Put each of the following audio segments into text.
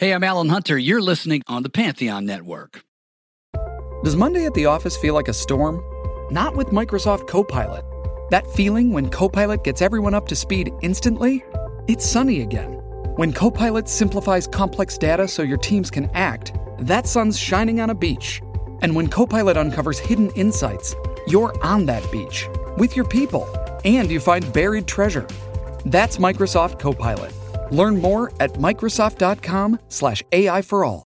Hey, I'm Alan Hunter. You're listening on the Pantheon Network. Does Monday at the office feel like a storm? Not with Microsoft Copilot. That feeling when Copilot gets everyone up to speed instantly? It's sunny again. When Copilot simplifies complex data so your teams can act, that sun's shining on a beach. And when Copilot uncovers hidden insights, you're on that beach with your people and you find buried treasure. That's Microsoft Copilot. Learn more at Microsoft.com/slash AI for all.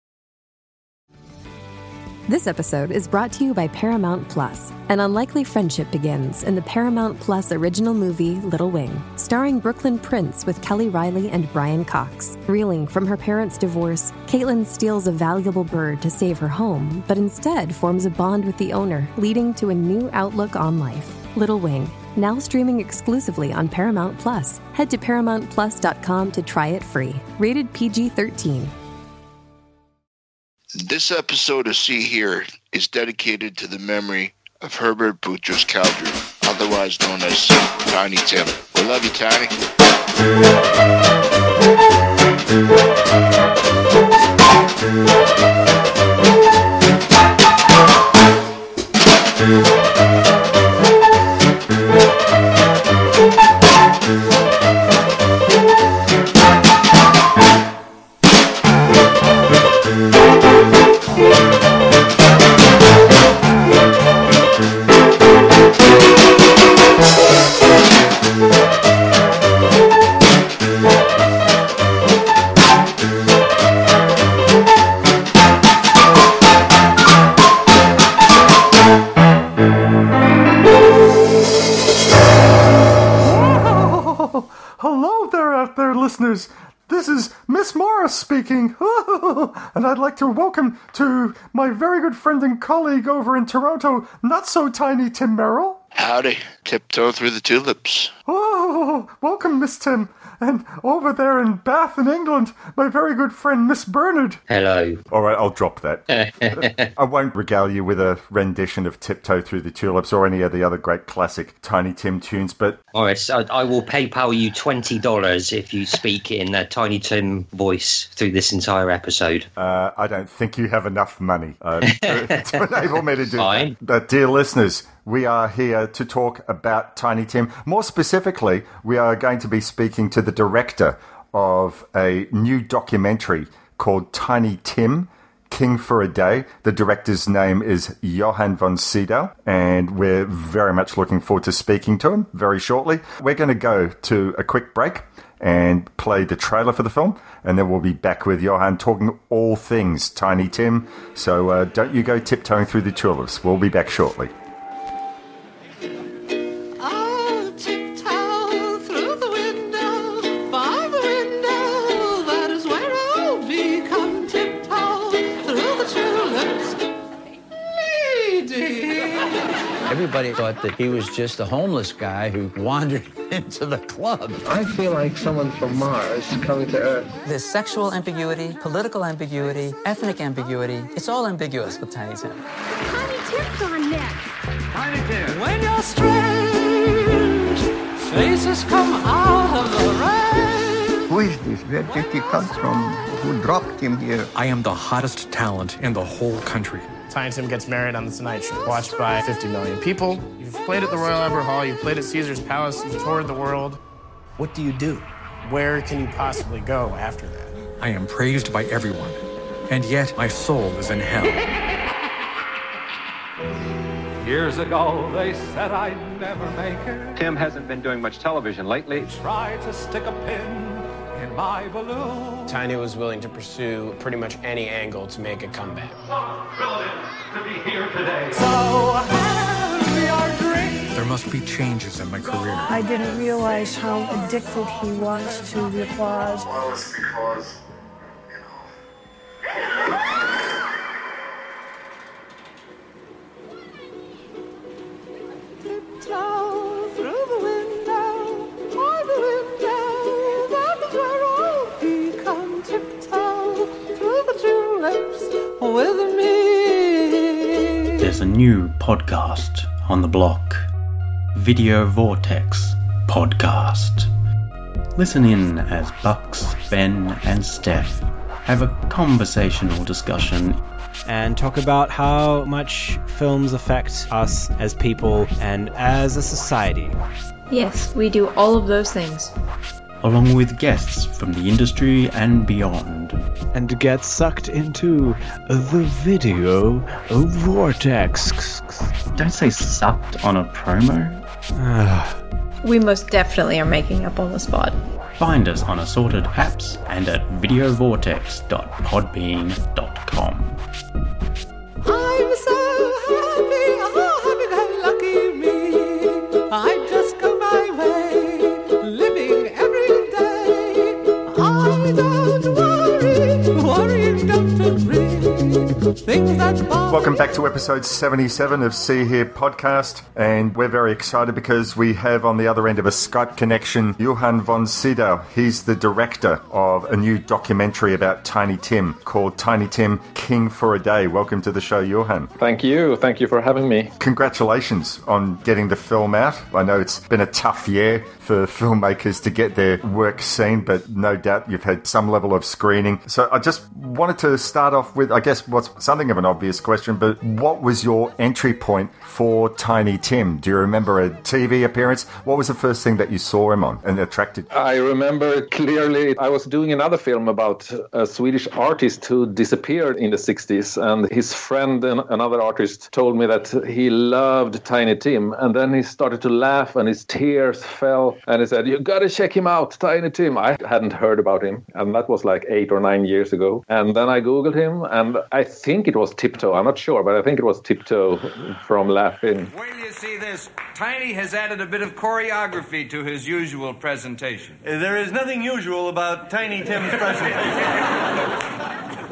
This episode is brought to you by Paramount Plus. An unlikely friendship begins in the Paramount Plus original movie Little Wing, starring Brooklyn Prince with Kelly Reilly and Brian Cox. Reeling from her parents' divorce, Caitlin steals a valuable bird to save her home, but instead forms a bond with the owner, leading to a new outlook on life. Little Wing, now streaming exclusively on Paramount Plus. Head to ParamountPlus.com to try it free. Rated PG 13. This episode of See Here is dedicated to the memory of Herbert Butros Khaury, otherwise known as Tiny Tim. We love you, Tiny. I'd like to welcome to my very good friend and colleague over in Toronto, not so tiny Tim Merrill. Howdy. Tiptoe through the tulips. Oh, welcome, Miss Tim. And over there in Bath, in England, my very good friend, Miss Bernard. Hello. All right, I'll drop that. I won't regale you with a rendition of Tiptoe Through the Tulips or any of the other great classic Tiny Tim tunes, but Morris, I, I will PayPal you $20 if you speak in a Tiny Tim voice through this entire episode. uh, I don't think you have enough money uh, to, to enable me to do Fine. that. But, dear listeners, we are here to talk about Tiny Tim. More specifically, we are going to be speaking to the director of a new documentary called Tiny Tim. King for a Day. The director's name is Johan von Sydow, and we're very much looking forward to speaking to him very shortly. We're going to go to a quick break and play the trailer for the film, and then we'll be back with Johan talking all things Tiny Tim. So uh, don't you go tiptoeing through the tulips. We'll be back shortly. Everybody thought that he was just a homeless guy who wandered into the club. I feel like someone from Mars coming to Earth. There's sexual ambiguity, political ambiguity, ethnic ambiguity. It's all ambiguous with Tiny Tim. Tiny Tim's on next. Tiny Tim. When you're strange, faces come out of the rain. Who is this? Where did he come from? Who dropped him here? I am the hottest talent in the whole country. Tiny Tim gets married on The Tonight Show, watched by 50 million people. You've played at the Royal Albert Hall, you've played at Caesar's Palace, you've toured the world. What do you do? Where can you possibly go after that? I am praised by everyone, and yet my soul is in hell. Years ago, they said I'd never make it. Tim hasn't been doing much television lately. Tried to stick a pin in my balloon. Tiny was willing to pursue pretty much any angle to make a comeback. Brilliant to be here today. So happy our dreams. There must be changes in my career. I didn't realize how addicted he was to the applause. Well, it's because, Tiptoe the tulips with me. There's a new podcast on the block Video Vortex Podcast. Listen in as Bucks, Ben, and Steph have a conversational discussion and talk about how much films affect us as people and as a society. Yes, we do all of those things. Along with guests from the industry and beyond. And get sucked into the video vortex. Don't say sucked on a promo. Ah. We most definitely are making up on the spot. Find us on assorted apps and at videovortex.podbean.com. Welcome back to episode 77 of See Here podcast. And we're very excited because we have on the other end of a Skype connection Johan von Sydow. He's the director of a new documentary about Tiny Tim called Tiny Tim King for a Day. Welcome to the show, Johan. Thank you. Thank you for having me. Congratulations on getting the film out. I know it's been a tough year for filmmakers to get their work seen, but no doubt you've had some level of screening. So I just wanted to start off with, I guess, what's something of an obvious question, but what was your entry point for Tiny Tim? Do you remember a TV appearance? What was the first thing that you saw him on and attracted? I remember clearly I was doing another film about a Swedish artist who disappeared in the 60s, and his friend, an- another artist, told me that he loved Tiny Tim. And then he started to laugh, and his tears fell, and he said, You gotta check him out, Tiny Tim. I hadn't heard about him, and that was like eight or nine years ago. And then I Googled him, and I think it was Tiptoe. I'm not sure, but I think it was Tiptoe from Laugh-In. Wait till you see this. Tiny has added a bit of choreography to his usual presentation. There is nothing usual about Tiny Tim's presentation.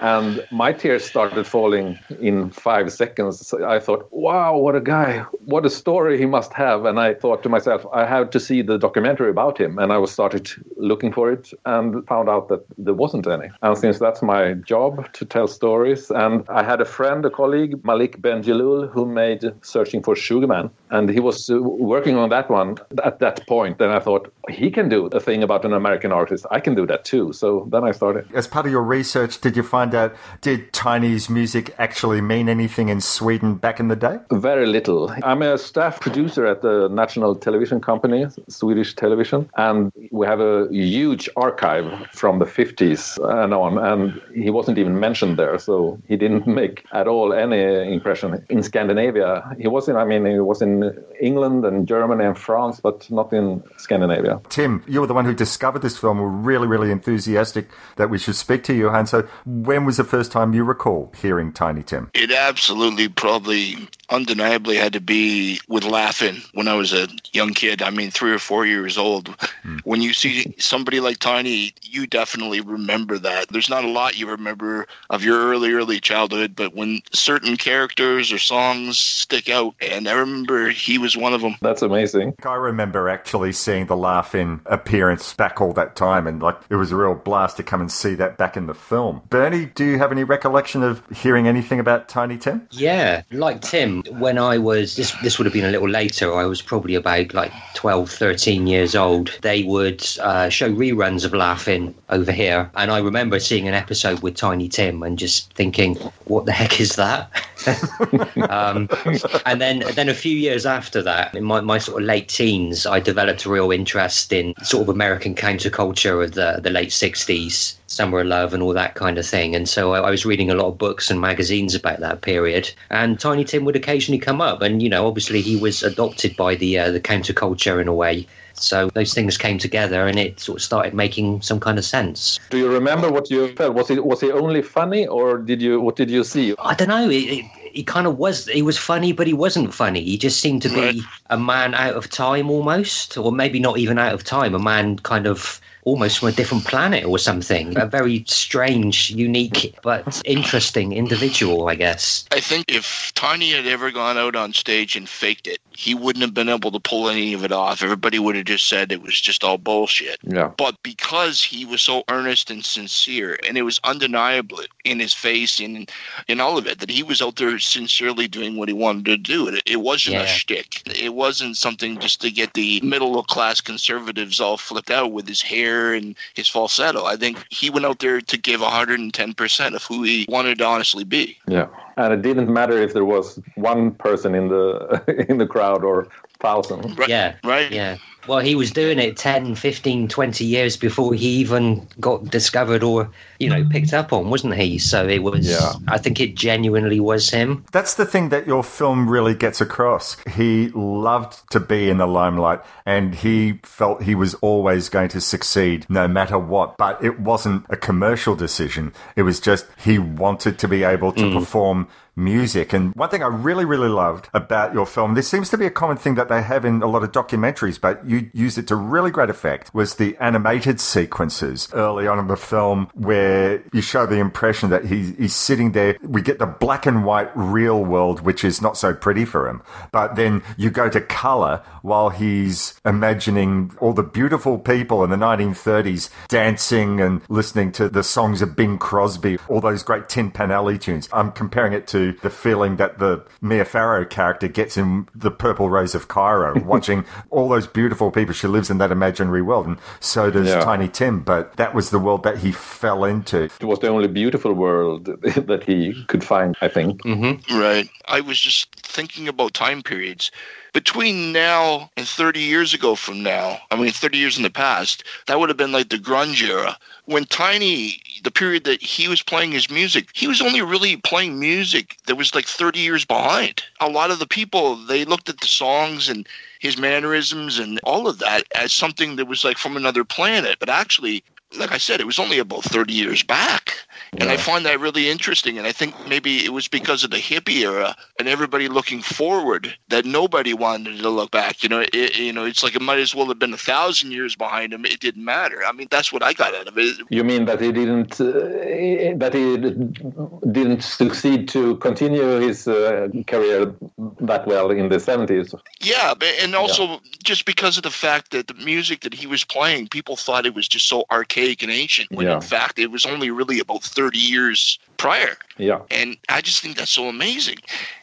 And my tears started falling in five seconds. So I thought, wow, what a guy. What a story he must have. And I thought to myself, I have to see the documentary about him. And I was started looking for it and found out that there wasn't any. And since that's my job to tell stories, and I had a friend, a colleague, Malik Bendjelloul, who made Searching for Sugarman. And he was uh, working on that one at that point. And I thought, he can do a thing about an American artist. I can do that too. So then I started. As part of your research, did you find out did Tiny's music actually mean anything in Sweden back in the day? Very little. I'm a staff producer at the national television company, Swedish television, and we have a huge archive from the 50s uh, and on. And he wasn't even mentioned there, so he didn't make at all any impression in Scandinavia. He was in, I mean, he was in England and Germany and France, but not in Scandinavia. Tim, you were the one who discovered this film. We're really, really enthusiastic that we should speak to you, Johan. So, when was the first time you recall hearing Tiny Tim? It absolutely, probably, undeniably had to be with Laugh-In when I was a young kid. I mean, three or four years old. Hmm. When you see somebody like Tiny, you definitely remember that. There's not a lot you remember of your early, early childhood, but when certain characters or songs stick out, and I remember he was one of them. That's amazing. I remember actually seeing the Laugh In appearance back all that time, and like it was a real blast to come and see that back in the film. Bernie, do you have any recollection of hearing anything about Tiny Tim? Yeah, like Tim, when I was this this would have been a little later. I was probably about like 12, 13 years old. They would uh, show reruns of Laugh-In over here, and I remember seeing an episode with Tiny Tim and just thinking, "What the heck is that?" um, and then then a few years after that, in my, my sort of late teens, I developed a real interest in sort of American counterculture of the the late '60s. Summer of Love and all that kind of thing. And so I, I was reading a lot of books and magazines about that period. And Tiny Tim would occasionally come up. And, you know, obviously he was adopted by the uh, the counterculture in a way. So those things came together and it sort of started making some kind of sense. Do you remember what you felt? Was it was it only funny, or did you what did you see? I don't know. It, it, he kind of was he was funny but he wasn't funny he just seemed to be a man out of time almost or maybe not even out of time a man kind of almost from a different planet or something a very strange unique but interesting individual i guess I think if Tiny had ever gone out on stage and faked it, he wouldn't have been able to pull any of it off. Everybody would have just said it was just all bullshit. Yeah. But because he was so earnest and sincere, and it was undeniable in his face and in all of it, that he was out there sincerely doing what he wanted to do. It, it wasn't Yeah. a shtick. It wasn't something just to get the middle class conservatives all flipped out with his hair and his falsetto. I think he went out there to give 110% of who he wanted to honestly be. Yeah, and it didn't matter if there was one person in the in the crowd or thousand. yeah right yeah well he was doing it 10 15 20 years before he even got discovered or you know mm. picked up on wasn't he so it was Yeah. i think it genuinely was him That's the thing that your film really gets across. He loved to be in the limelight and he felt he was always going to succeed no matter what. But it wasn't a commercial decision. It was just he wanted to be able to mm. perform music. And one thing I really, really loved about your film, this seems to be a common thing that they have in a lot of documentaries, but you used it to really great effect, was the animated sequences early on in the film where you show the impression that he's, he's sitting there. We get the black and white real world, which is not so pretty for him. But then you go to color while he's imagining all the beautiful people in the 1930s dancing and listening to the songs of Bing Crosby, all those great Tin Pan Alley tunes. I'm comparing it to the feeling that the Mia Farrow character gets in The Purple Rose of Cairo, watching all those beautiful people. She lives in that imaginary world, and so does Yeah. Tiny Tim. But that was the world that he fell into. It was the only beautiful world that he could find, I think. Mm-hmm. Right. I was just thinking about time periods. Between now and 30 years ago from now, I mean, 30 years in the past, that would have been like the grunge era. When Tiny, the period that he was playing his music, he was only really playing music that was like 30 years behind. A lot of the people, they looked at the songs and his mannerisms and all of that as something that was like from another planet. But actually, like I said, it was only about 30 years back. And I find that really interesting. And I think maybe it was because of the hippie era and everybody looking forward that nobody wanted to look back. You know, it, you know, it's like it might as well have been a thousand years behind him. It didn't matter. I mean, that's what I got out of it. You mean that he didn't uh, that he didn't succeed to continue his uh, career that well in the seventies? Yeah, and also just because of the fact that the music that he was playing, people thought it was just so archaic and ancient. When Yeah. in fact, it was only really about 30 years prior. Yeah. And I just think that's so amazing.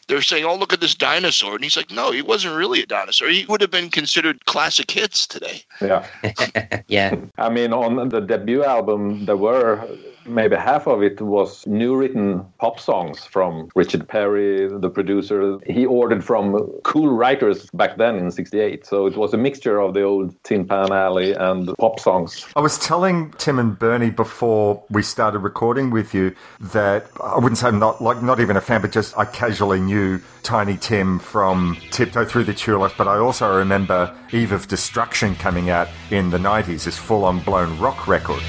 They're saying, "Oh, look at this dinosaur," and he's like, "No, he wasn't really a dinosaur. He would have been considered classic hits today." Yeah. yeah. I mean, on the debut album, there were maybe half of it was new written pop songs from Richard Perry, the producer. He ordered from cool writers back then in 68. So it was a mixture of the old Tin Pan Alley and pop songs. I was telling Tim and Bernie before we started recording with you that I wouldn't say I'm not like not even a fan, but just I casually knew Tiny Tim from Tiptoe Through the Tulip, but I also remember Eve of Destruction coming out in the 90s, this full on blown rock record.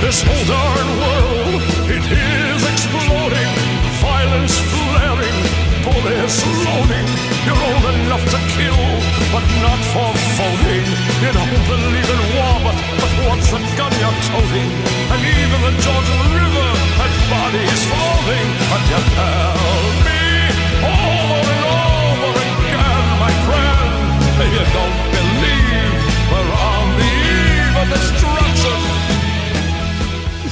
This whole darn world, it is exploding. Violence flaring, bullets loading. You're old enough to kill, but not for voting. You don't believe in war, but, but what's gun you're toting?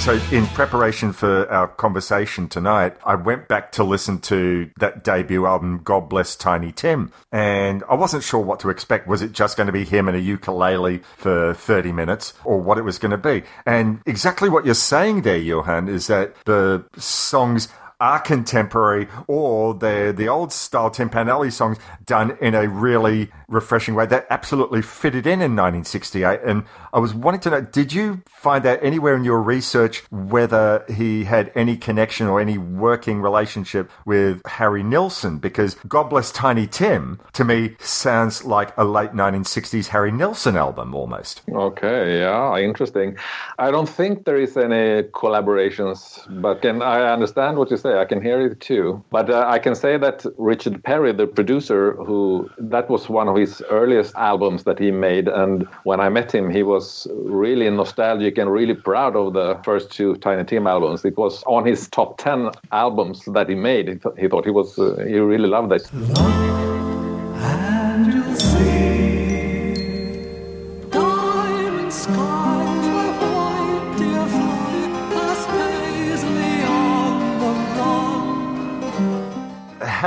So, in preparation for our conversation tonight, I went back to listen to that debut album, God Bless Tiny Tim, and I wasn't sure what to expect. Was it just going to be him and a ukulele for 30 minutes, or what it was going to be? And exactly what you're saying there, Johan, is that the songs are contemporary or they're the old style Tin Pan Alley songs done in a really refreshing way that absolutely fitted in in 1968. And I was wanting to know, did you find out anywhere in your research whether he had any connection or any working relationship with Harry Nilsson? Because God Bless Tiny Tim, to me, sounds like a late 1960s Harry Nilsson album almost. Okay, yeah, interesting. I don't think there is any collaborations, but can I understand what you're say. I can hear it too. But uh, I can say that Richard Perry, the producer, who that was one of his earliest albums that he made, and when I met him, he was really nostalgic and really proud of the first two Tiny Tim albums. It was on his top ten albums that he made. He, th- he thought he was uh, he really loved it.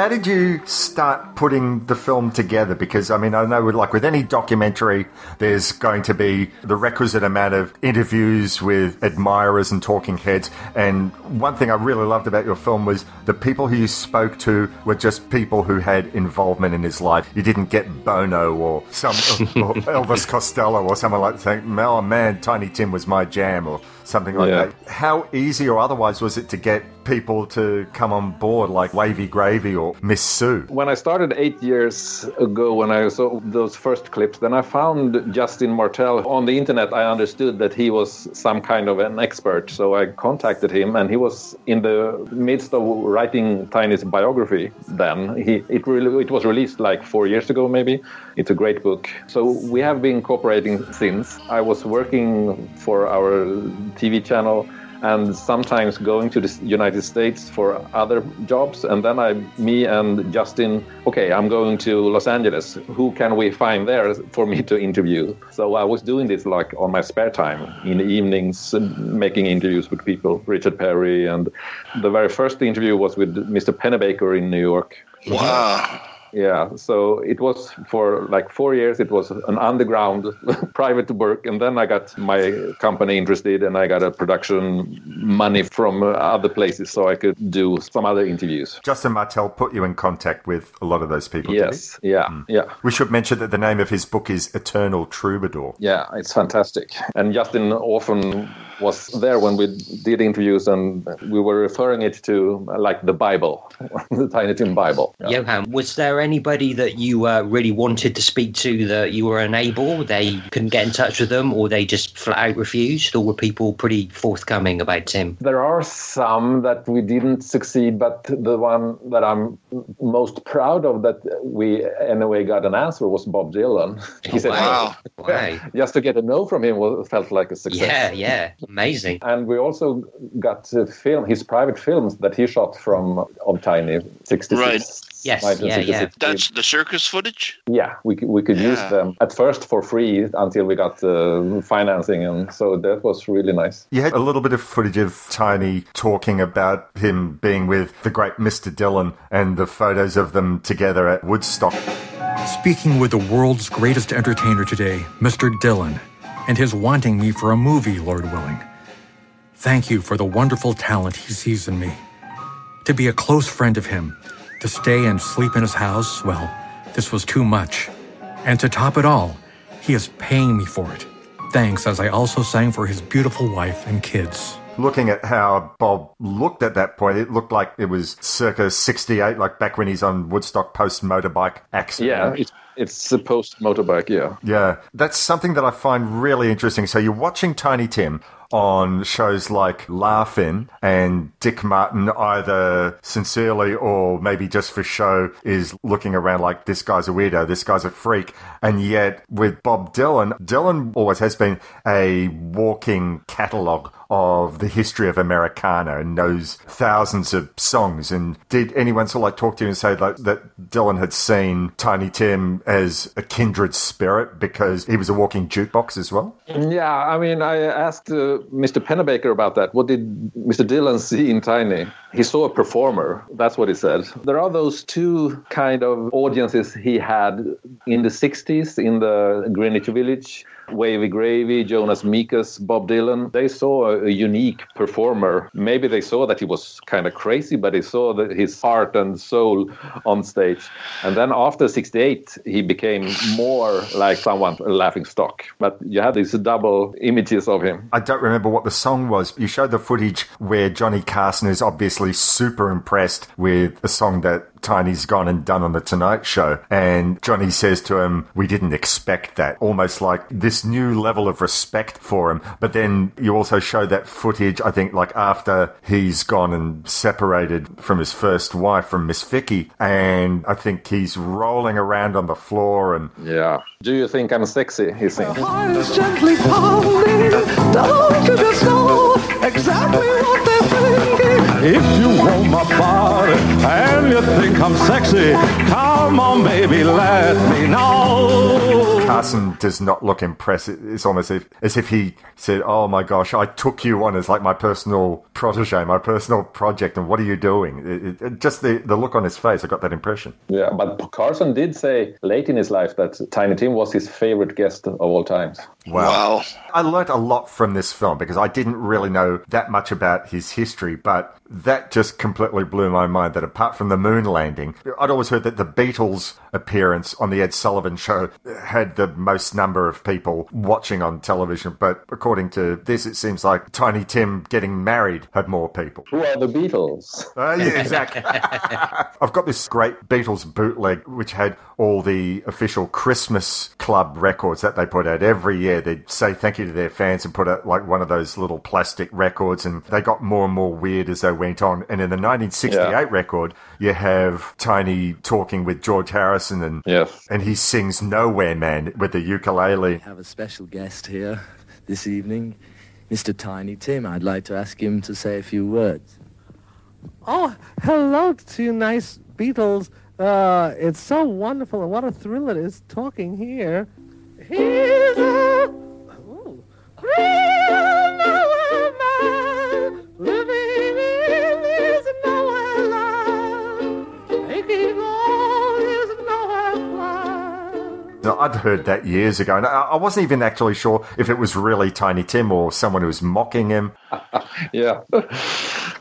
How did you start putting the film together? Because I mean, I know, like with any documentary, there's going to be the requisite amount of interviews with admirers and talking heads. And one thing I really loved about your film was the people who you spoke to were just people who had involvement in his life. You didn't get Bono or some or Elvis Costello or someone like saying, "Oh man, Tiny Tim was my jam" or something like Yeah. that. How easy or otherwise was it to get people to come on board, like Wavy Gravy or Miss Sue? When I started eight years ago, when I saw those first clips, then I found Justin Martell on the internet. I understood that he was some kind of an expert, so I contacted him, and he was in the midst of writing Tiny's biography. Then he it really it was released like four years ago, maybe. It's a great book. So we have been cooperating since. I was working for our TV channel and sometimes going to the United States for other jobs. And then I, me and Justin, okay, I'm going to Los Angeles. Who can we find there for me to interview? So I was doing this like on my spare time in the evenings, uh, making interviews with people, Richard Perry. And the very first interview was with Mr. Pennebaker in New York. Wow. Yeah, so it was for like four years. It was an underground private work, and then I got my company interested, and I got a production money from uh, other places, so I could do some other interviews. Justin Martell put you in contact with a lot of those people. Yes, yeah, yeah, We should mention that the name of his book is Eternal Troubadour. yeah. It's fantastic, and Justin often was there when we did interviews, and we were referring it to like the Bible, the Tiny Tim Bible. Yeah. Johan, was there anybody that you uh, really wanted to speak to that you were unable? They couldn't get in touch with them, or they just flat out refused, or were people pretty forthcoming about Tim? There are some that we didn't succeed, but the one that I'm most proud of that we anyway got an answer was Bob Dylan. He said, wow. Wow. just to get a no from him was, felt like a success. Yeah, yeah, amazing. And we also got to film his private films that he shot from of Tiny 66. Right. Yes, yeah, 1966. yeah. That's the circus footage? Yeah, we, we could use them at first for free until we got uh, financing, and so that was really nice. You had a little bit of footage of Tiny talking about him being with the great Mr. Dylan and the photos of them together at Woodstock. Speaking with the world's greatest entertainer today, Mr. Dylan, and his wanting me for a movie, Lord willing. Thank you for the wonderful talent he sees in me. To be a close friend of him, to stay and sleep in his house, well, this was too much. And to top it all, he is paying me for it. Thanks, as I also sang for his beautiful wife and kids. Looking at how Bob looked at that point, it looked like it was circa 68, like back when he's on Woodstock post motorbike accident. Yeah, it's, it's a post motorbike, yeah. Yeah, that's something that I find really interesting. So you're watching Tiny Tim on shows like Laugh-In and Dick Martin either sincerely or maybe just for show is looking around like this guy's a weirdo, this guy's a freak. And yet with Bob Dylan, Dylan always has been a walking catalogue of the history of Americana and knows thousands of songs. And did anyone sort of like talk to you and say like, that Dylan had seen Tiny Tim as a kindred spirit because he was a walking jukebox as well? Yeah, I mean, I asked uh, Mr. Pennebaker about that. What did Mr. Dylan see in Tiny? He saw a performer. That's what he said. There are those two kind of audiences he had in the 60s in the Greenwich Village. Wavy Gravy, Jonas Mekas, Bob Dylan. They saw a, a unique performer. Maybe they saw that he was kind of crazy, but they saw that his heart and soul on stage. And then after 68, he became more like someone a laughing stock. But you had these double images of him. I don't remember what the song was. You showed the footage where Johnny Carson is obviously super impressed with a song that Tiny's gone and done on The Tonight Show. And Johnny says to him, We didn't expect that. Almost like this new level of respect for him. But then you also show that footage, I think, like after he's gone and separated from his first wife, from Miss Vicky. And I think he's rolling around on the floor and. Yeah. Do you think I'm sexy? He's saying. Heart gently pounding. Don't you just know exactly what they're thinking? If you want my body and you think I'm sexy, come on, baby, let me know. Carson does not look impressed. It's almost as if, as if he said, "Oh my gosh, I took you on as like my personal protege, my personal project, and what are you doing?" It, it, just the, the look on his face, I got that impression. Yeah, but Carson did say late in his life that Tiny Tim was his favorite guest of all times. Wow. I learnt a lot from this film because I didn't really know that much about his history, but that just completely blew my mind that apart from the moon landing, I'd always heard that the Beatles appearance on the Ed Sullivan show had the most number of people watching on television, but according to this, it seems like Tiny Tim getting married had more people. Who are the Beatles? Uh, yeah, exactly. I've got this great Beatles bootleg which had all the official Christmas club records that they put out every year. They'd say thank you to their fans and put out like one of those little plastic records, and they got more and more weird as they went on. And in the 1968 Yeah. record, you have Tiny talking with George Harrison, and Yes. and he sings "Nowhere Man" with the ukulele. I have a special guest here this evening, Mr. Tiny Tim. I'd like to ask him to say a few words. Oh, hello to you nice Beatles. Uh, it's so wonderful and what a thrill it is talking here. Here's a real man living I'd heard that years ago, and I I wasn't even actually sure if it was really Tiny Tim or someone who was mocking him. Yeah.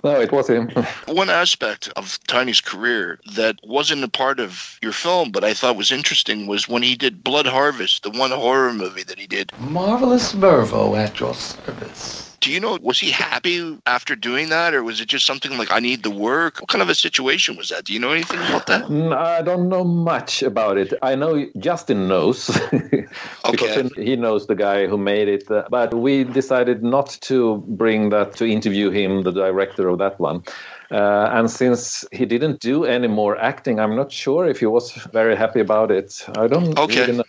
no, it was him. One aspect of Tiny's career that wasn't a part of your film, but I thought was interesting, was when he did Blood Harvest, the one horror movie that he did. Marvelous Mervo at your service. Do you know, was he happy after doing that, or was it just something like, I need the work? What kind of a situation was that? Do you know anything about that? Mm, I don't know much about it. I know Justin knows because he he knows the guy who made it. Uh, But we decided not to bring that to interview him, the director of that one. Uh, and since he didn't do any more acting, I'm not sure if he was very happy about it. I don't Okay. really know.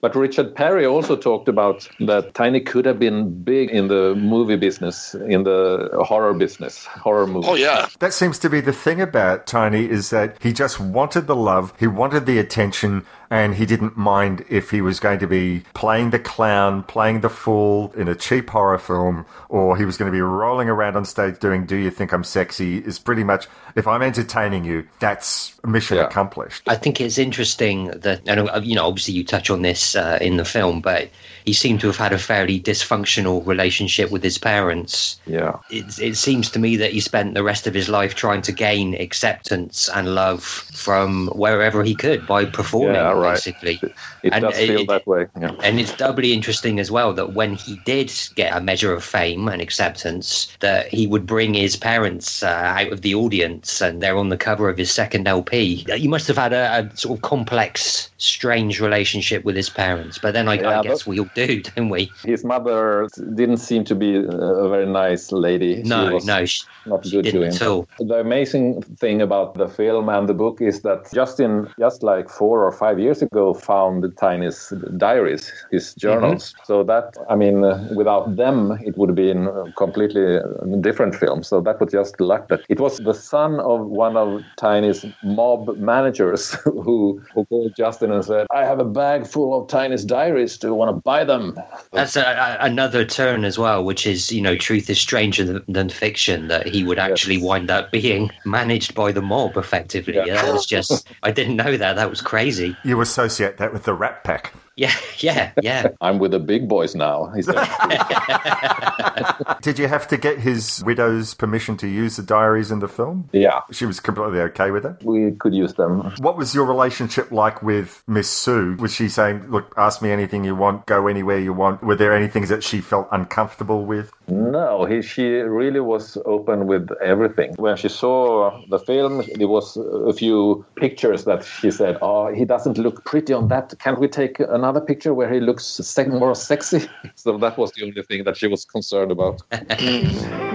But Richard Perry also talked about that Tiny could have been big in the movie business, in the horror business, horror movie. Oh, yeah. That seems to be the thing about Tiny is that he just wanted the love, he wanted the attention, and he didn't mind if he was going to be playing the clown, playing the fool in a cheap horror film, or he was going to be rolling around on stage doing Do You Think I'm Sexy? Is pretty much, if I'm entertaining you, that's mission accomplished. I think it's interesting that, and uh, you know, obviously you touch on this uh, in the film, but he seemed to have had a fairly dysfunctional relationship with his parents. Yeah. It, it seems to me that he spent the rest of his life trying to gain acceptance and love from wherever he could by performing, Yeah, right. basically. It And does feel it- that way. Yeah. And it's doubly interesting as well that when he did get a measure of fame and acceptance, that he would bring his parents uh, out of the audience and they're on the cover of his second LP. You must have had a, a sort of complex, strange relationship with his parents. But then I, Yeah, I guess we all do, don't we? His mother didn't seem to be a very nice lady. No, she no, she- not good to him. at all. The amazing thing about the film and the book is that Justin, just like four or five years ago, found the Tiny's diaries, his journals. So that, I mean, uh, without them, it would have been a completely uh, different film. So that was just luck that it was the son of one of Tiny's mob managers who, who called Justin and said, I have a bag full of Tiny's diaries. Do you want to buy them? That's a, a, another turn as well, which is, you know, truth is stranger than, than fiction, that he would actually wind up being managed by the mob effectively. Yeah. That was just, I didn't know that. That was crazy. You associate that with the Rat Pack. Yeah, yeah, yeah. I'm with the big boys now. He said. Did you have to get his widow's permission to use the diaries in the film? Yeah. She was completely okay with it? We could use them. What was your relationship like with Miss Sue? Was she saying, look, ask me anything you want, go anywhere you want? Were there any things that she felt uncomfortable with? No, he, she really was open with everything. When she saw the film, there was a few pictures that she said, "Oh, he doesn't look pretty on that. Can't we take another picture where he looks se- more sexy?" So that was the only thing that she was concerned about.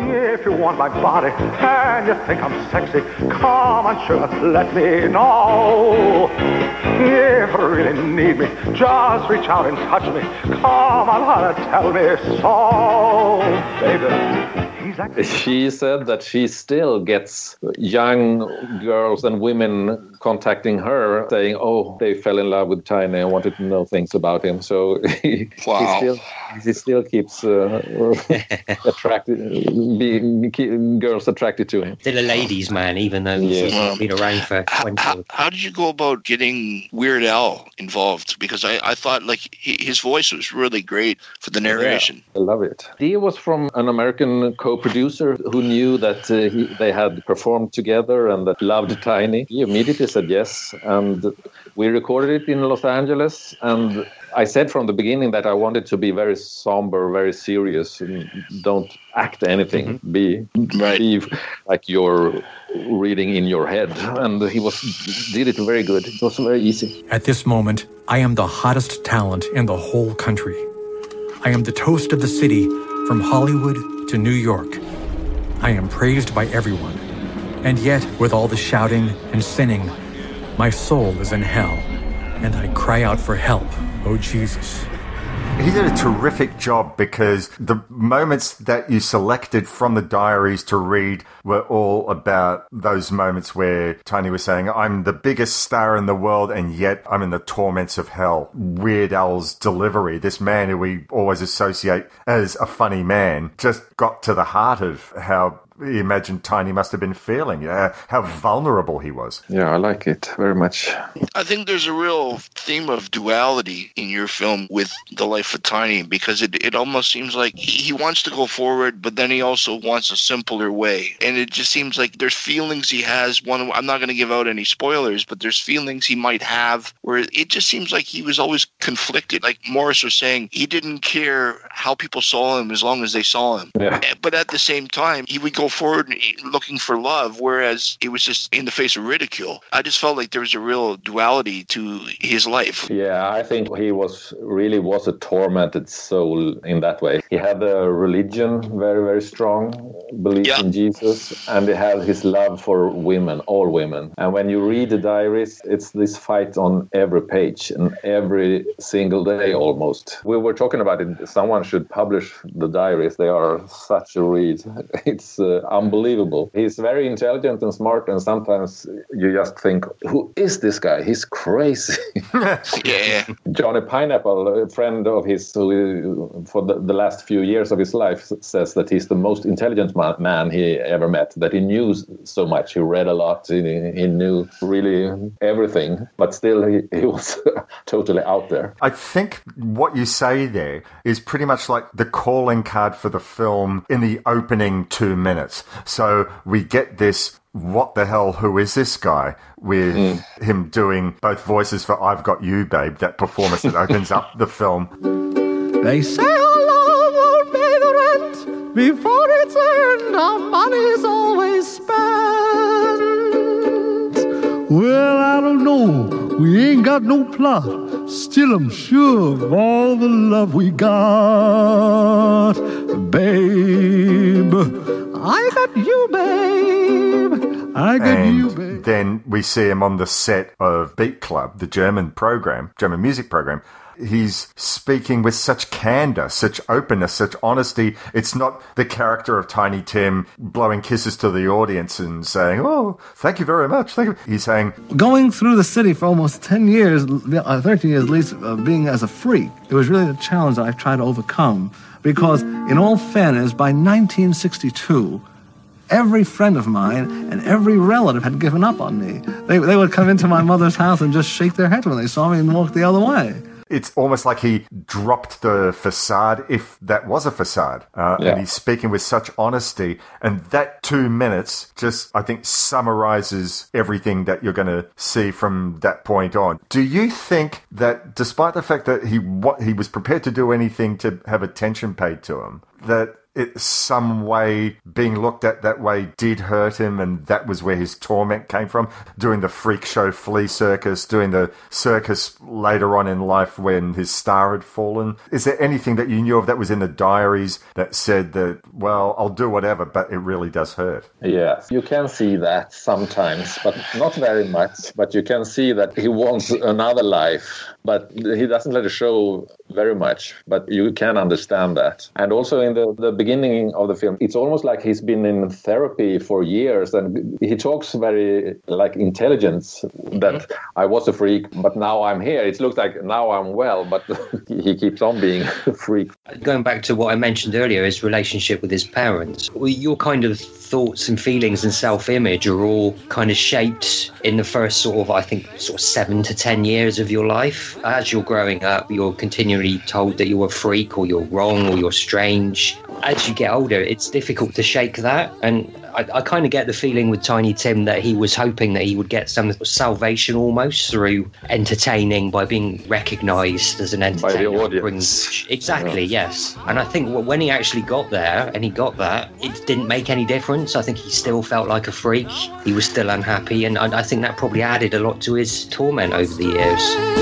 If you want my body and you think I'm sexy, come on, sure, let me know. If you really need me, just reach out and touch me. Come on, honey, tell me so, baby. He's She said that she still gets young girls and women contacting her saying, "Oh, they fell in love with Tiny and wanted to know things about him." So he, Wow. he still he still keeps uh, attracted, being keep girls attracted to him. Still a ladies' man, even though he's Yeah. been around for 20 How, how did you go about getting Weird Al involved? Because I, I thought like his voice was really great for the narration. I love it. He was from an American co-producer who knew that uh, he, they had performed together and that loved Tiny. He immediately said yes, and we recorded it in Los Angeles. And I said from the beginning that I wanted to be very somber, very serious, and don't act anything. Mm-hmm. Be, be like you're reading in your head. And he was did it very good. It was very easy. At this moment, I am the hottest talent in the whole country. I am the toast of the city from Hollywood to New York. I am praised by everyone. And yet, with all the shouting and sinning, my soul is in hell, and I cry out for help, oh Jesus. He did a terrific job because the moments that you selected from the diaries to read were all about those moments where Tiny was saying, I'm the biggest star in the world and yet I'm in the torments of hell. Weird Al's delivery, this man who we always associate as a funny man, just got to the heart of how he imagined Tiny must have been feeling, yeah, how vulnerable he was. Yeah, I like it very much. I think there's a real theme of duality in your film with the life of Tiny because it, it almost seems like he wants to go forward, but then he also wants a simpler way. And it just seems like there's feelings he has. One, I'm not going to give out any spoilers, but there's feelings he might have where it just seems like he was always conflicted. Like Morris was saying, he didn't care how people saw him as long as they saw him. Yeah. But at the same time, he would go forward looking for love, whereas it was just in the face of ridicule. I just felt like there was a real duality to his life. Yeah, I think he was really was a tormented soul in that way. He had a religion very, very strong, belief in Jesus, and he had his love for women, all women. And when you read the diaries, it's this fight on every page and every single day almost. We were talking about it. Someone should publish the diaries. They are such a read. It's uh, unbelievable. He's very intelligent and smart, and sometimes you just think, who is this guy? He's crazy. yeah. Johnny Pineapple, a friend of his who, for the, the last few years of his life, says that he's the most intelligent man, man he ever met, that he knew so much. He read a lot, he, he knew really everything, but still he, he was totally out there. I think what you say there is pretty much like the calling card for the film in the opening two minutes. So we get this. What the hell? Who is this guy? With hmm. him doing both voices for "I've Got You, Babe," that performance that opens up the film. They say our love won't pay the rent before it's earned. Our money's always spent. Well, I don't know. We ain't got no plot. Still, I'm sure of all the love we got. Babe, I got you, babe. I got you, babe. And then we see him on the set of Beat Club, the German program, German music program. He's speaking with such candor, such openness, such honesty. It's not the character of Tiny Tim blowing kisses to the audience and saying, Oh, thank you very much. Thank you. He's saying, Going through the city for almost 10 years, uh, 13 years at least, uh, being as a freak, it was really a challenge that I've tried to overcome. Because, in all fairness, by 1962, every friend of mine and every relative had given up on me. They, they would come into my mother's house and just shake their head when they saw me and walk the other way. It's almost like he dropped the facade, if that was a facade. Uh, Yeah. And he's speaking with such honesty. And that two minutes just, I think, summarizes everything that you're going to see from that point on. Do you think that despite the fact that he, what, he was prepared to do anything to have attention paid to him, that it some way being looked at that way did hurt him and that was where his torment came from doing the freak show flea circus doing the circus later on in life when his star had fallen is there anything that you knew of that was in the diaries that said that well i'll do whatever but it really does hurt Yes, you can see that sometimes, but not very much. But you can see that he wants another life, but he doesn't let it show very much. But you can understand that. And also in the, the beginning of the film, it's almost like he's been in therapy for years, and he talks very like intelligence that mm-hmm. I was a freak, but now I'm here. It looks like now I'm well, but he keeps on being a freak. Going back to what I mentioned earlier, his relationship with his parents, your kind of thoughts and feelings and self image are all kind of shaped in the first sort of, I think, sort of seven to 10 years of your life. As you're growing up, you're continually told that you're a freak or you're wrong or you're strange. As you get older, it's difficult to shake that. And I, I kind of get the feeling with Tiny Tim that he was hoping that he would get some salvation almost through entertaining by being recognised as an entertainer. By the audience. Exactly, yes. And I think when he actually got there and he got that, it didn't make any difference. I think he still felt like a freak. He was still unhappy. And I, I think that probably added a lot to his torment over the years.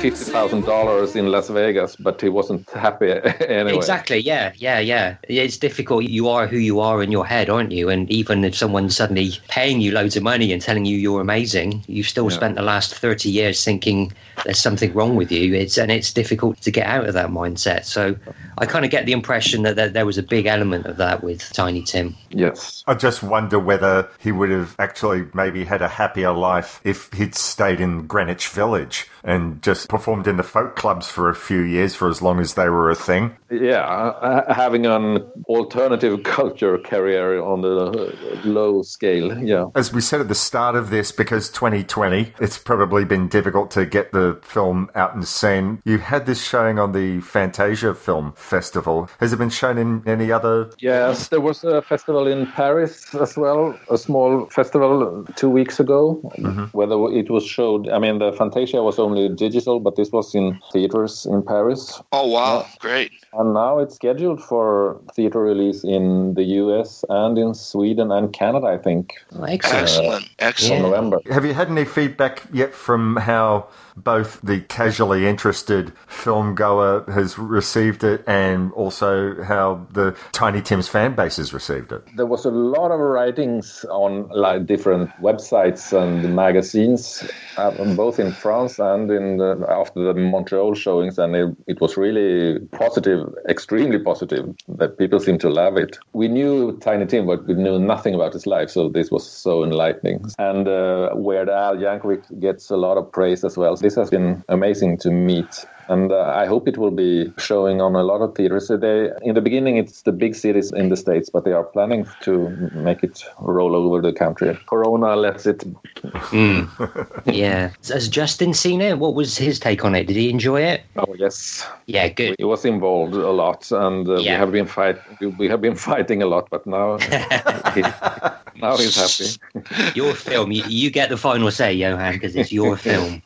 Fifty thousand dollars in Las Vegas, but he wasn't happy anyway. Exactly, yeah, yeah, yeah. It's difficult. You are who you are in your head, aren't you? And even if someone's suddenly paying you loads of money and telling you you're amazing, you've still Yeah. spent the last 30 years thinking there's something wrong with you. It's And it's difficult to get out of that mindset. So I kind of get the impression that there, there was a big element of that with Tiny Tim. Yes. I just wonder whether he would have actually maybe had a happier life if he'd stayed in Greenwich Village and just performed in the folk clubs for a few years for as long as they were a thing. Yeah, uh, having an alternative culture career on the low scale. Yeah. As we said at the start of this, because 2020, it's probably been difficult to get the film out and seen. You had this showing on the Fantasia Film Festival. Has it been shown in any other? Yes, there was a festival in Paris as well, a small festival two weeks ago. Mm-hmm. Whether it was showed, I mean, the Fantasia was only digital, but this was in theaters in Paris. Oh wow, great! And now it's scheduled for theater release in the US and in Sweden and Canada, I think. Excellent, uh, In excellent. November. Have you had any feedback yet from how both the casually interested film goer has received it and also how the Tiny Tim's fan base has received it? There was a lot of writings on like different websites and magazines, uh, both in France and in the, after the Montreal showings, and it, it was really positive, extremely positive. That people seem to love it. We knew Tiny Tim, but we knew nothing about his life, so this was so enlightening. And uh, Weird Al Yankovic gets a lot of praise as well. This has been amazing to meet. And uh, I hope it will be showing on a lot of theaters. They, in the beginning, it's the big cities in the States, but they are planning to make it roll over the country. Corona lets it. yeah. Has Justin seen it? What was his take on it? Did he enjoy it? Oh yes. Yeah, good. He was involved a lot, and uh, we have been fight. We have been fighting a lot, but now, he, now he's happy. Your film. You, you get the final say, Johan, because it's your film.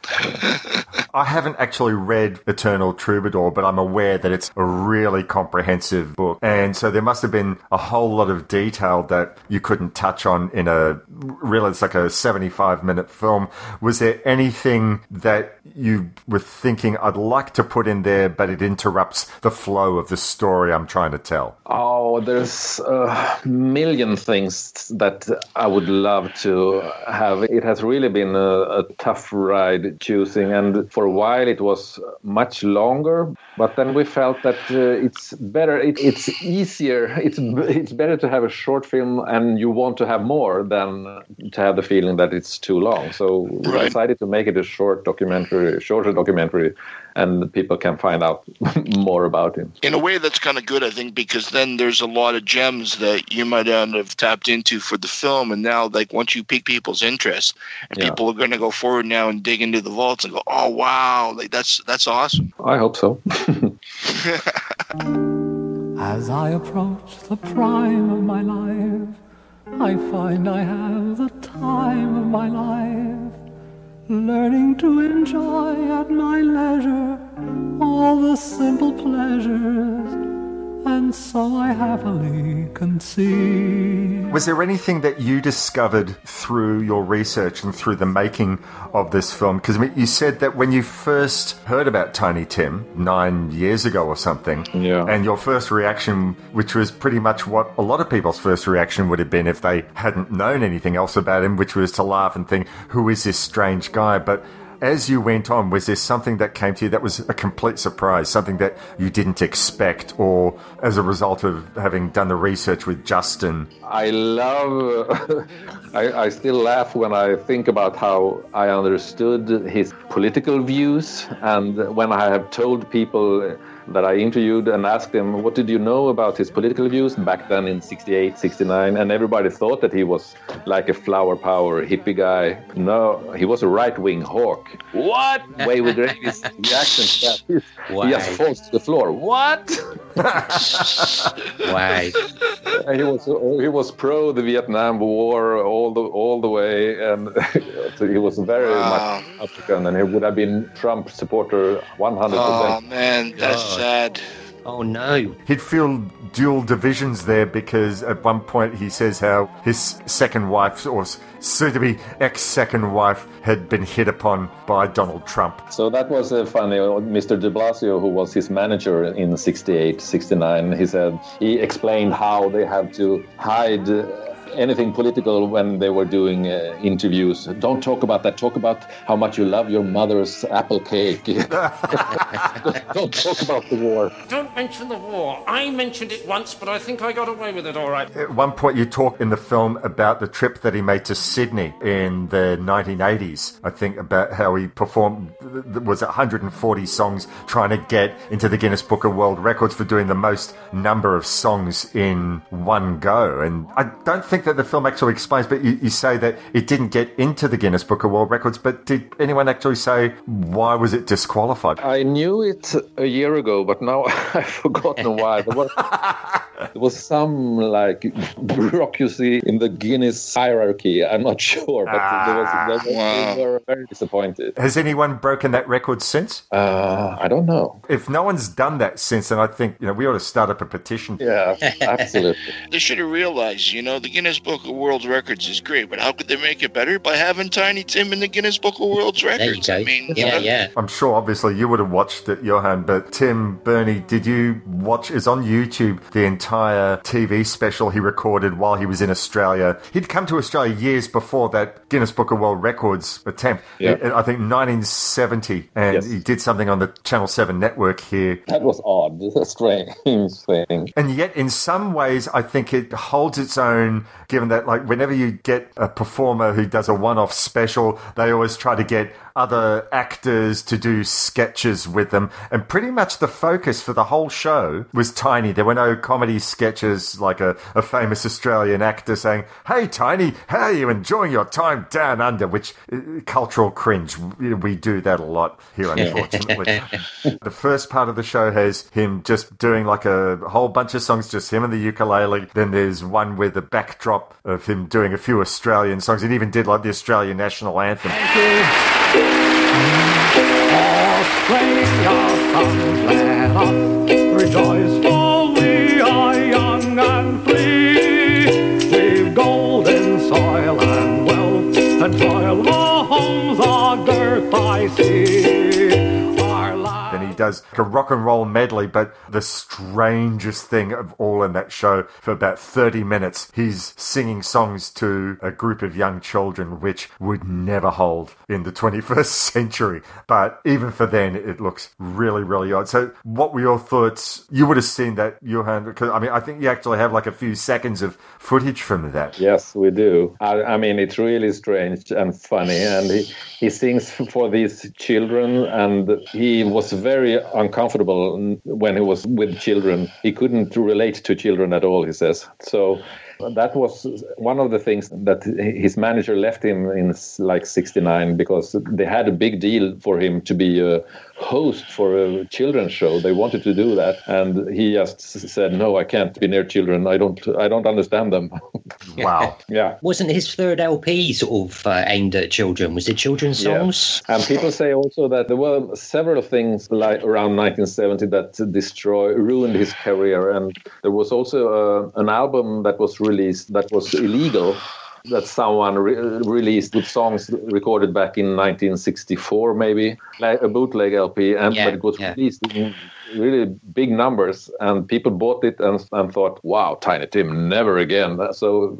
I haven't actually read Eternal Troubadour, but I'm aware that it's a really comprehensive book. And so there must have been a whole lot of detail that you couldn't touch on in a really, it's like a 75 minute film. Was there anything that you were thinking, I'd like to put in there, but it interrupts the flow of the story I'm trying to tell? Oh, there's a million things that I would love to have. It has really been a, a tough ride choosing, and for for a while it was much longer, but then we felt that uh, it's better, it, it's easier, it's it's better to have a short film and you want to have more than to have the feeling that it's too long. So we Right. decided to make it a short documentary, shorter documentary, and people can find out more about him. in a way that's kind of good i think because then there's a lot of gems that you might not have tapped into for the film and now like once you pique people's interest and Yeah. people are going to go forward now and dig into the vaults and go oh wow like that's that's awesome I hope so. As I approach the prime of my life, I find I have the time of my life, learning to enjoy at my leisure all the simple pleasures, and so I happily conceive. Was there anything that you discovered through your research and through the making of this film? Because you said that when you first heard about Tiny Tim nine years ago or something, Yeah. and your first reaction, which was pretty much what a lot of people's first reaction would have been if they hadn't known anything else about him, which was to laugh and think, who is this strange guy? But as you went on, was there something that came to you that was a complete surprise, something that you didn't expect, or as a result of having done the research with Justin? I love. I, I still laugh when I think about how I understood his political views, and when I have told people that I interviewed and asked him, What did you know about his political views back then in 68, 69? And everybody thought that he was like a flower power hippie guy. No, he was a right wing hawk. What? Way with his reaction to that. He just falls to the floor. What? Why? Uh, he was he was pro the Vietnam War all the all the way, and so he was very Wow. much African, and he would have been Trump supporter 100. percent oh man that's sad Oh no. He'd feel dual divisions there because at one point he says how his second wife, or soon to be ex second wife, had been hit upon by Donald Trump. So that was uh, funny. Mr. De Blasio, who was his manager in 68, 69, he said he explained how they have to hide. Uh, Anything political when they were doing uh, interviews. Don't talk about that. Talk about how much you love your mother's apple cake. Don't talk about the war. Don't mention the war. I mentioned it once, but I think I got away with it all right. At one point, you talk in the film about the trip that he made to Sydney in the 1980s. I think about how he performed, was it 140 songs trying to get into the Guinness Book of World Records for doing the most number of songs in one go. And I don't think that the film actually explains, but you, you say that it didn't get into the Guinness Book of World Records. But did anyone actually say why was it disqualified? I knew it a year ago, but now I've forgotten why. There was, there was some like bureaucracy in the Guinness hierarchy. I'm not sure, but there was, there was, wow. they were very disappointed. Has anyone broken that record since? Uh, I don't know. If no one's done that since, then I think you know we ought to start up a petition. Yeah, absolutely. they should have realized you know the guinness book of world records is great but how could they make it better by having tiny tim in the guinness book of world There you records go. i mean you yeah, know, yeah. I'm sure, obviously, you would have watched it, Johan. But Tim, Bernie, did you watch? Is on YouTube the entire TV special he recorded while he was in Australia. He'd come to Australia years before that Guinness Book of World Records attempt. Yeah. I I think 1970, and Yes. he did something on the Channel Seven network here. That was odd, a strange thing. And yet, in some ways, I think it holds its own, given that, like, whenever you get a performer who does a one off special, they always try to get other actors to do sketches with them. And pretty much the focus for the whole show was Tiny. There were no comedy sketches like a, a famous Australian actor saying, Hey, Tiny, how are you enjoying your time down under? Which uh, cultural cringe. We do that a lot here, unfortunately. the first part of the show has him just doing like a whole bunch of songs, just him and the ukulele. Then there's one with a backdrop of him doing a few Australian songs. He even did like the Australian national anthem. Australia, does like a rock and roll medley, but the strangest thing of all in that show for about 30 minutes, he's singing songs to a group of young children, which would never hold in the 21st century. But even for then, it looks really, really odd. So, what were your thoughts? You would have seen that, Johan, because I mean, I think you actually have like a few seconds of footage from that. Yes, we do. I, I mean, it's really strange and funny, and he, he sings for these children, and he was very uncomfortable when he was with children. He couldn't relate to children at all, he says. So that was one of the things that his manager left him in like 69 because they had a big deal for him to be a host for a children's show they wanted to do that and he just said no i can't be near children i don't i don't understand them wow yeah Wasn't his third LP sort of uh, aimed at children? Was it children's songs? Yeah. And people say also that there were several things like around 1970 that destroy ruined his career, and there was also uh, an album that was released that was illegal. That someone re- released with songs recorded back in 1964, maybe like a bootleg LP, and but it was released in really big numbers, and people bought it and, and thought, "Wow, Tiny Tim, never again." So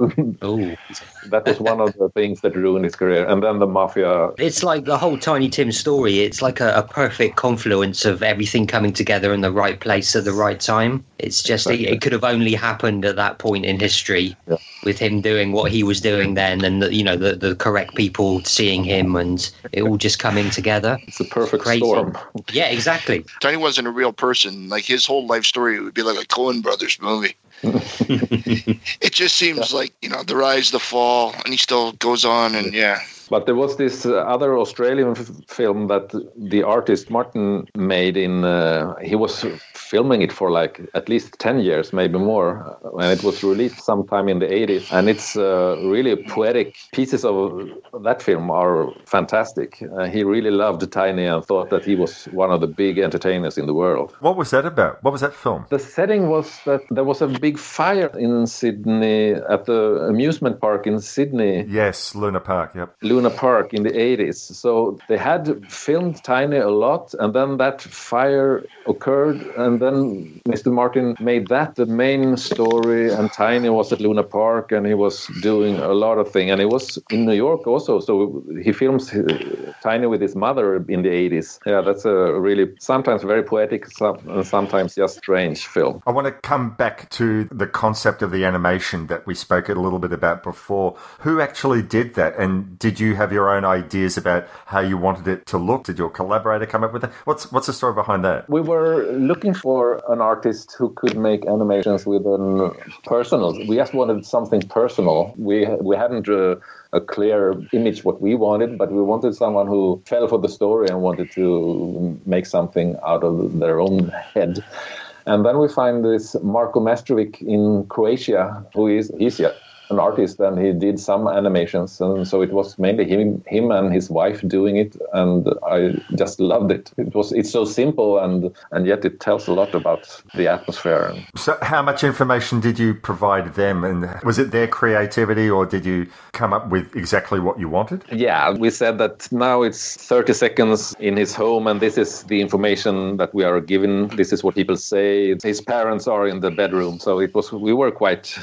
that was one of the things that ruined his career. And then the mafia It's like the whole Tiny Tim story. It's like a, a perfect confluence of everything coming together in the right place at the right time. It's just, it, it could have only happened at that point in history with him doing what he was doing then and, the, you know, the, the correct people seeing him and it all just coming together. It's a perfect Crazy. storm. Yeah, exactly. Tiny wasn't a real person. Like his whole life story would be like a Coen Brothers movie. it just seems like you know the rise, the fall, and he still goes on, and yeah. But there was this uh, other Australian f- film that the artist Martin made in. Uh, he was filming it for like at least 10 years, maybe more. And it was released sometime in the 80s. And it's uh, really poetic pieces of that film are fantastic. Uh, he really loved Tiny and thought that he was one of the big entertainers in the world. What was that about? What was that film? The setting was that there was a big fire in Sydney at the amusement park in Sydney. Yes, Luna Park, yep. Luna Park in the 80s. So they had filmed Tiny a lot, and then that fire occurred, and then Mr. Martin made that the main story, and Tiny was at Luna Park, and he was doing a lot of things, and he was in New York also. So he films uh, Tiny with his mother in the 80s. Yeah, that's a really sometimes very poetic, sometimes just strange film. I want to come back to the concept of the animation that we spoke a little bit about before. Who actually did that? And did you have your own ideas about how you wanted it to look? Did your collaborator come up with that? What's what's the story behind that? We were looking for an artist who could make animations with an personal. We just wanted something personal. We we hadn't. Uh, a clear image what we wanted, but we wanted someone who fell for the story and wanted to make something out of their own head. And then we find this Marko Mastrovic in Croatia, who is he's an artist and he did some animations and so it was mainly him him and his wife doing it and I just loved it. It was it's so simple and and yet it tells a lot about the atmosphere. So, how much information did you provide them, and was it their creativity, or did you come up with exactly what you wanted? Yeah, we said that now it's 30 seconds in his home, and this is the information that we are given. This is what people say. His parents are in the bedroom, so it was. We were quite.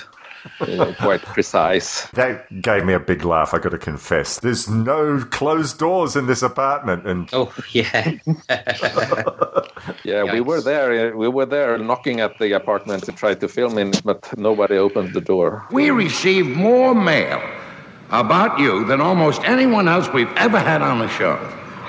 Uh, quite precise. That gave me a big laugh. I got to confess. There's no closed doors in this apartment, and oh yeah, yeah. We were there. We were there knocking at the apartment to try to film in, but nobody opened the door. We received more mail about you than almost anyone else we've ever had on the show.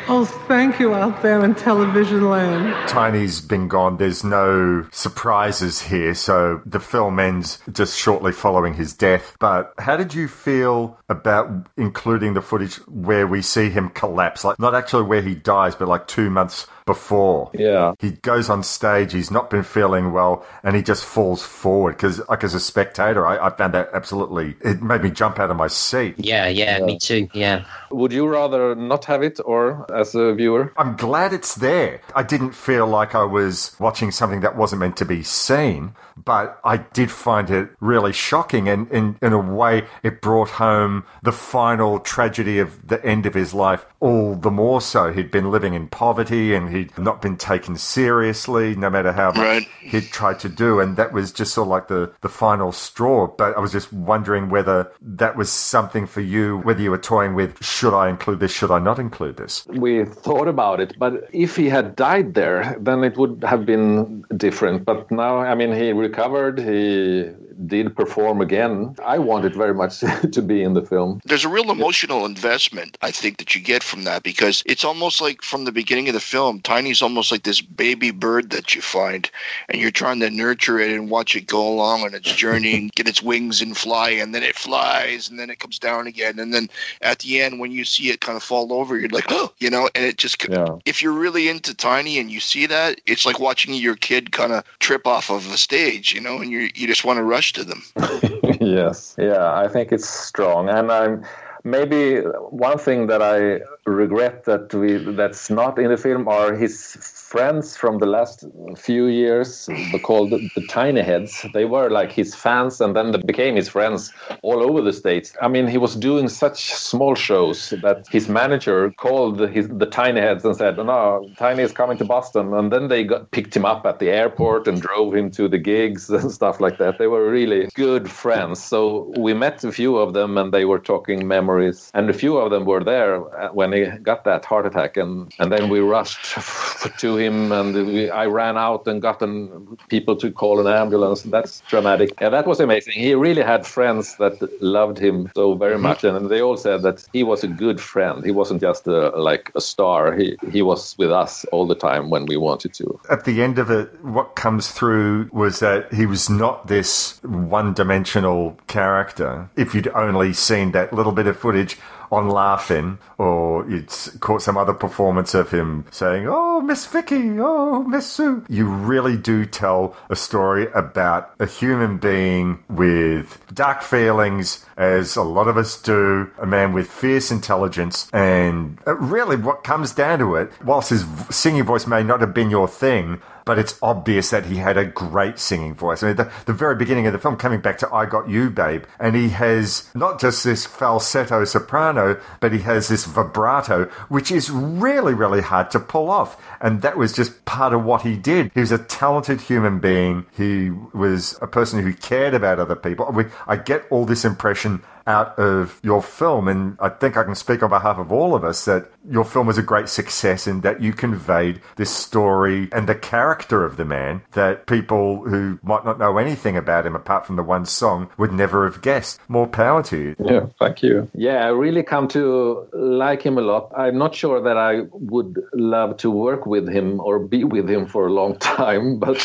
Oh, thank you out there in television land. Tiny's been gone. There's no surprises here, so the film ends just shortly following his death. But how did you feel about including the footage where we see him collapse? Like, not actually where he dies, but like two months before. Yeah. He goes on stage, he's not been feeling well, and he just falls forward. Because, like, as a spectator, I, I found that absolutely, it made me jump out of my seat. yeah, yeah, me too. Yeah. Would you rather not have it, or as a viewer? I'm glad it's there. I didn't feel like I was watching something that wasn't meant to be seen, but I did find it really shocking. And in, in a way, it brought home the final tragedy of the end of his life all the more so. He'd been living in poverty and he'd not been taken seriously, no matter how much Right. he'd tried to do, and that was just sort of like the the final straw. But I was just wondering whether that was something for you, whether you were toying with should I include this, should I not include this? we thought about it, but if he had died there, then it would have been different. But now, I mean, he recovered, he did perform again. I wanted very much to be in the film. There's a real emotional investment, I think, that you get from that because it's almost like from the beginning of the film, Tiny's almost like this baby bird that you find, and you're trying to nurture it and watch it go along on its journey and get its wings and fly, and then it flies, and then it comes down again, and then at the end, when you see it kind of fall over, you're like, oh, you know, and it just, if you're really into Tiny and you see that, it's like watching your kid kind of trip off of a stage, you know, and you you just want to rush to them. yes. Yeah, I think it's strong. And I'm maybe one thing that I regret that we that's not in the film are his friends from the last few years called the, Tiny Heads. They were like his fans and then they became his friends all over the states. I mean, he was doing such small shows that his manager called his, the Tiny Heads and said, "No, Tiny is coming to Boston." And then they got picked him up at the airport and drove him to the gigs and stuff like that. They were really good friends. So we met a few of them and they were talking memories. And a few of them were there uh, when he got that heart attack. And, and then we rushed to him and we, I ran out and got an, people to call an ambulance. That's dramatic. And that was amazing. He really had friends that loved him so very mm-hmm. much. And they all said that he was a good friend. He wasn't just a, like a star. He, he was with us all the time when we wanted to. At the end of it, what comes through was that he was not this one dimensional character. If you'd only seen that little bit of footage on Laugh-In, or you'd caught some other performance of him saying, Oh, Miss Vicki, oh, Miss Sue. You really do tell a story about a human being with dark feelings, as a lot of us do, a man with fierce intelligence, and uh, really what comes down to it, whilst his singing voice may not have been your thing, but it's obvious that he had a great singing voice. I mean, the, the very beginning of the film, coming back to I Got You, Babe, and he has not just this falsetto soprano, but he has this vibrato, which is really, really hard to pull off. And that was just part of what he did. He was a talented human being. He was a person who cared about other people. I get all this impression out of your film, and I think I can speak on behalf of all of us that your film was a great success in that you conveyed this story and the character of the man that people who might not know anything about him apart from the one song would never have guessed. More power to you. Yeah, thank you. Yeah, I really come to like him a lot. I'm not sure that I would love to work with him or be with him for a long time, but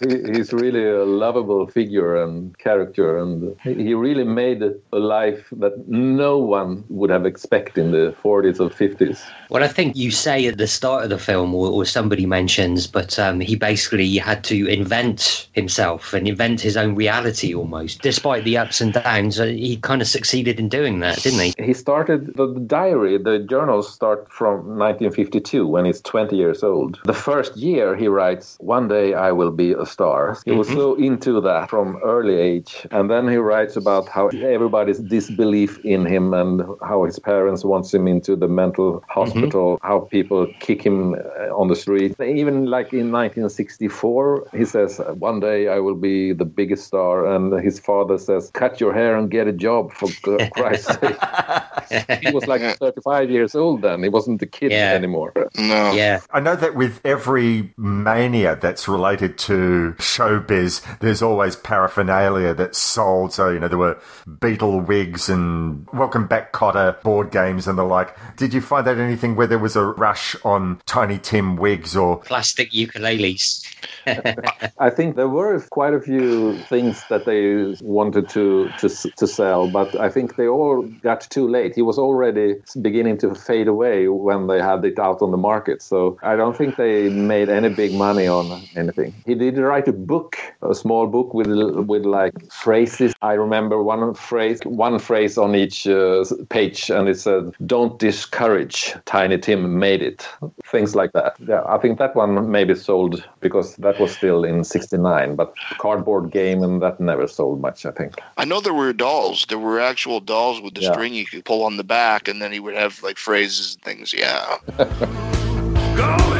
he's really a lovable figure and character, and he really made a life that no one would have expected in the 40s or 50s. Well, I think you say at the start of the film, or, or somebody mentions, but um, he basically had to invent himself and invent his own reality almost. Despite the ups and downs, uh, he kind of succeeded in doing that, didn't he? He started the, diary, the journals start from 1952 when he's 20 years old. The first year he writes, One day I will be a star. He was Mhm. so into that from early age. And then he writes about how everybody's disbelief in him and how his parents wants him into the mental hospital, how people kick him uh, on the street. Even like in 1964, he says, One day I will be the biggest star. And his father says, Cut your hair and get a job for G- Christ's sake. he was like 35 years old then. He wasn't a kid anymore. No. Yeah. I know that with every mania that's related to showbiz, there's always paraphernalia that's sold. So, you know, there were Beatle wigs and Welcome Back Kotter board games and the like. Did you find that anything where there was a rush on Tiny Tim wigs or Plastic ukuleles. I think there were quite a few things that they wanted to, to to sell, but I think they all got too late. He was already beginning to fade away when they had it out on the market. So I don't think they made any big money on anything. He did write a book, a small book with with like phrases. I remember one phrase, one phrase on each uh, page, and it said, "Don't discourage Tiny Tim made it." Things like that. Yeah, I think that one maybe sold because that was still in '69, but cardboard game and that never sold much. I think. I know there were dolls. There were actual dolls with the Yeah. string you could pull on the back, and then he would have like phrases and things. Yeah.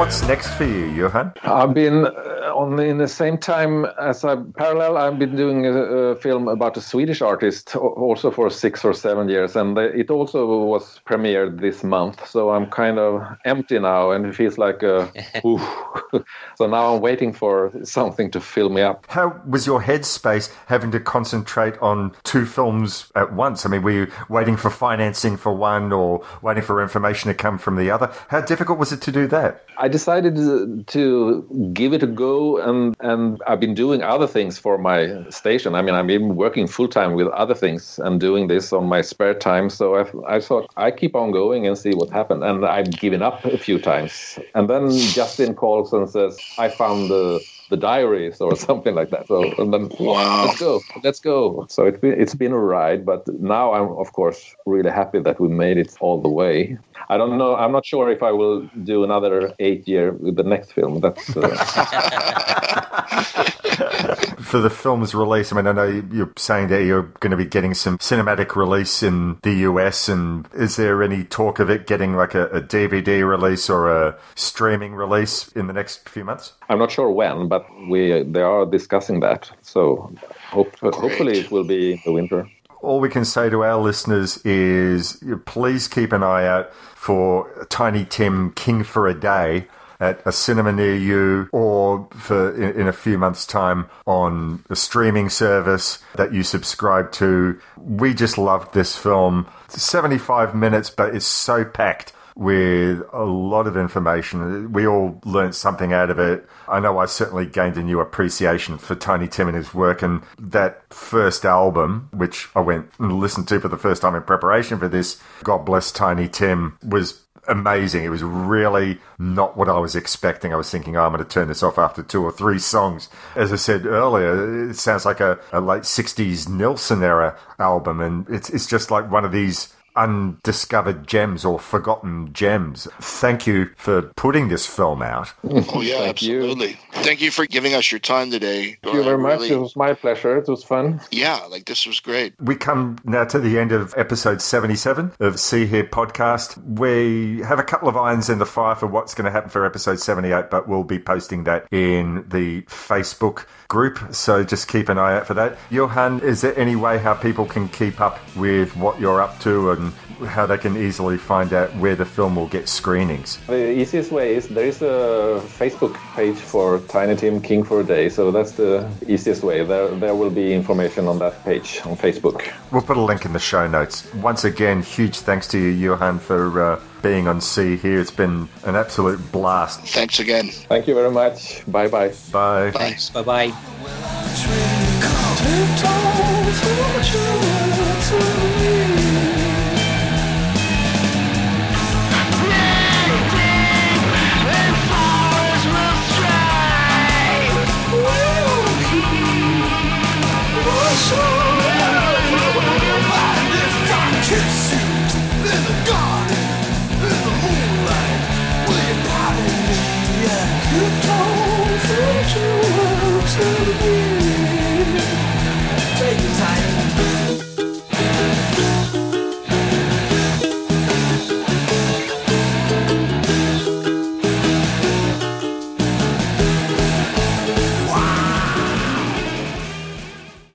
What's next for you, Johan? I've been uh, on in the same time as I parallel. I've been doing a, a film about a Swedish artist, also for six or seven years, and it also was premiered this month. So I'm kind of empty now, and it feels like a. oof. so now I'm waiting for something to fill me up. How was your headspace having to concentrate on two films at once? I mean, were you waiting for financing for one or waiting for information to come from the other? How difficult was it to do that? I decided to- give it a go, and and I've been doing other things for my station. I mean, I'm been working full time with other things and doing this on my spare time. So I, I thought I keep on going and see what happened. And I've given up a few times, and then Justin calls and says, "I found the." The diaries or something like that. So and then Wow. let's go, let's go. So it's been it's been a ride, but now I'm of course really happy that we made it all the way. I don't know. I'm not sure if I will do another eight year with the next film. That's uh, For the film's release, I mean, I know you're saying that you're going to be getting some cinematic release in the US, and is there any talk of it getting like a, a DVD release or a streaming release in the next few months? I'm not sure when, but we they are discussing that. So hope, hopefully it will be in the winter. all we can say to our listeners is please keep an eye out for Tiny Tim King for a Day at a cinema near you or for in, in a few months time on a streaming service that you subscribe to we just loved this film 75 minutes but it's so packed with a lot of information. We all learnt something out of it. I know I certainly gained a new appreciation for Tiny Tim and his work. And that first album, which I went and listened to for the first time in preparation for this, God Bless Tiny Tim, was amazing. It was really not what I was expecting. I was thinking, oh, I'm going to turn this off after two or three songs. As I said earlier, it sounds like a, a late 60s Nilsson era album. And it's, it's just like one of these undiscovered gems or forgotten gems. Thank you for putting this film out. Oh yeah, absolutely. Thank you for giving us your time today. Thank you very much. Really- It was my pleasure. It was fun. yeah, like this was great. We come now to the end of episode 77 of See Here podcast. We have a couple of irons in the fire for what's going to happen for episode 78, but we'll be posting that in the Facebook group. So just keep an eye out for that. Johan, is there any way how people can keep up with what you're up to and how they can easily find out where the film will get screenings? The easiest way is there is a Facebook page for Tiny Tim King for a Day, so that's the easiest way. There, there will be information on that page on Facebook. We'll put a link in the show notes. Once again, huge thanks to you, Johan, for uh, being on Sea here. It's been an absolute blast. Thanks again. Thank you very much. Bye bye. Bye. Thanks. Bye bye.